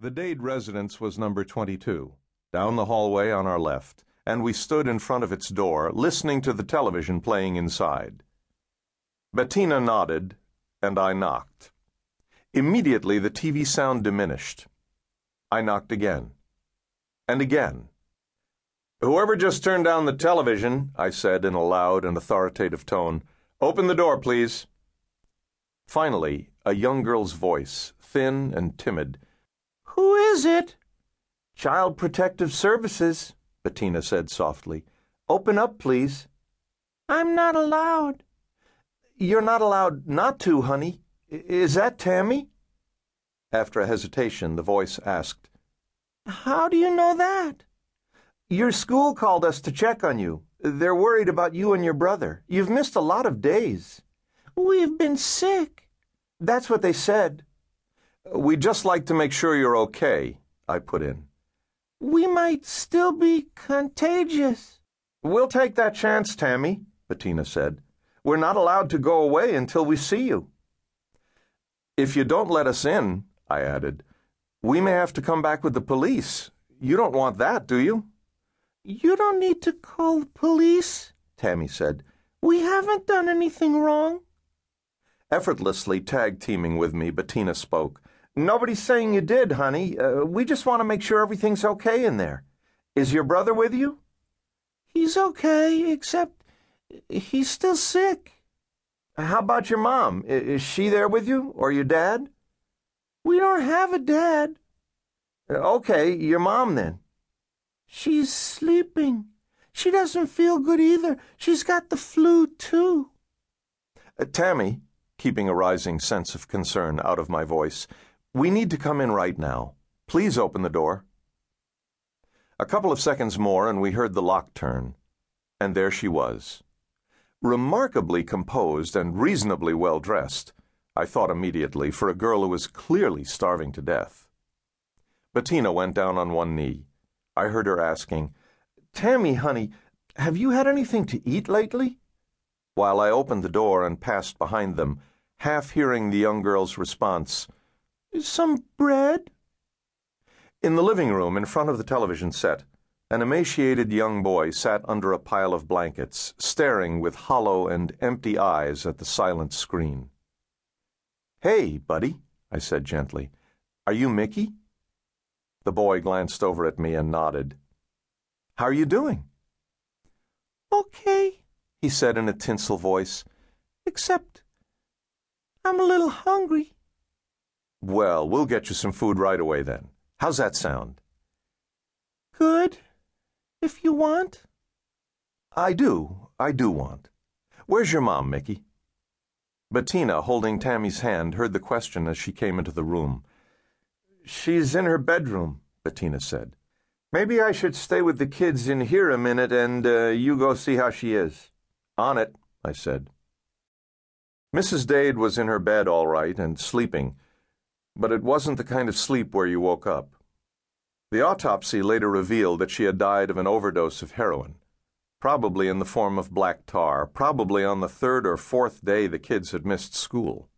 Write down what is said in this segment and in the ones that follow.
The Dade residence was number 22, down the hallway on our left, and we stood in front of its door, listening to the television playing inside. Bettina nodded, and I knocked. Immediately the TV sound diminished. I knocked again. And again. Whoever just turned down the television, I said in a loud and authoritative tone, open the door, please. Finally, a young girl's voice, thin and timid, who is it? Child Protective Services, Bettina said softly. Open up, please. I'm not allowed. You're not allowed not to, honey. Is that Tammy? After a hesitation, the voice asked, How do you know that? Your school called us to check on you. They're worried about you and your brother. You've missed a lot of days. We've been sick. That's what they said. We'd just like to make sure you're okay, I put in. We might still be contagious. We'll take that chance, Tammy, Bettina said. We're not allowed to go away until we see you. If you don't let us in, I added, we may have to come back with the police. You don't want that, do you? You don't need to call the police, Tammy said. We haven't done anything wrong. Effortlessly tag teaming with me, Bettina spoke. Nobody's saying you did, honey. Uh, we just want to make sure everything's okay in there. Is your brother with you? He's okay, except he's still sick. How about your mom? Is she there with you, or your dad? We don't have a dad. Uh, okay, your mom then. She's sleeping. She doesn't feel good either. She's got the flu, too. Uh, Tammy, keeping a rising sense of concern out of my voice, we need to come in right now. Please open the door. A couple of seconds more, and we heard the lock turn. And there she was. Remarkably composed and reasonably well dressed, I thought immediately, for a girl who was clearly starving to death. Bettina went down on one knee. I heard her asking, Tammy, honey, have you had anything to eat lately? While I opened the door and passed behind them, half hearing the young girl's response, some bread? In the living room, in front of the television set, an emaciated young boy sat under a pile of blankets, staring with hollow and empty eyes at the silent screen. Hey, buddy, I said gently. Are you Mickey? The boy glanced over at me and nodded. How are you doing? Okay, he said in a tinsel voice, except I'm a little hungry. Well, we'll get you some food right away then. How's that sound? Good, if you want. I do. I do want. Where's your mom, Mickey? Bettina, holding Tammy's hand, heard the question as she came into the room. She's in her bedroom, Bettina said. Maybe I should stay with the kids in here a minute and uh, you go see how she is. On it, I said. Mrs. Dade was in her bed all right and sleeping but it wasn't the kind of sleep where you woke up. The autopsy later revealed that she had died of an overdose of heroin, probably in the form of black tar, probably on the third or fourth day the kids had missed school.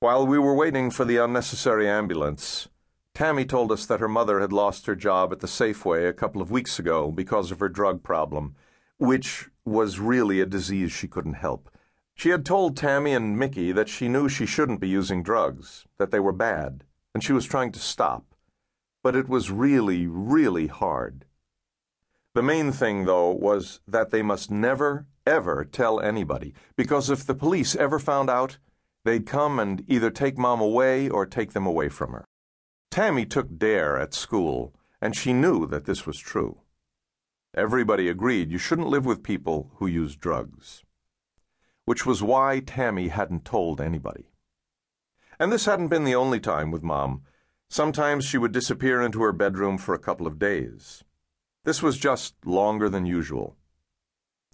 While we were waiting for the unnecessary ambulance, Tammy told us that her mother had lost her job at the Safeway a couple of weeks ago because of her drug problem, which was really a disease she couldn't help. She had told Tammy and Mickey that she knew she shouldn't be using drugs, that they were bad, and she was trying to stop. But it was really, really hard. The main thing, though, was that they must never, ever tell anybody, because if the police ever found out, they'd come and either take Mom away or take them away from her. Tammy took DARE at school, and she knew that this was true. Everybody agreed you shouldn't live with people who use drugs which was why Tammy hadn't told anybody. And this hadn't been the only time with Mom. Sometimes she would disappear into her bedroom for a couple of days. This was just longer than usual.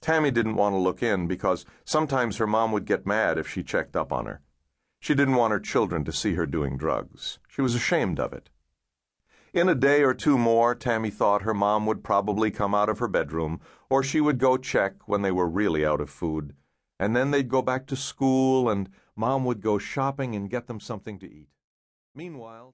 Tammy didn't want to look in because sometimes her mom would get mad if she checked up on her. She didn't want her children to see her doing drugs. She was ashamed of it. In a day or two more, Tammy thought her mom would probably come out of her bedroom, or she would go check when they were really out of food and then they'd go back to school, and Mom would go shopping and get them something to eat. Meanwhile,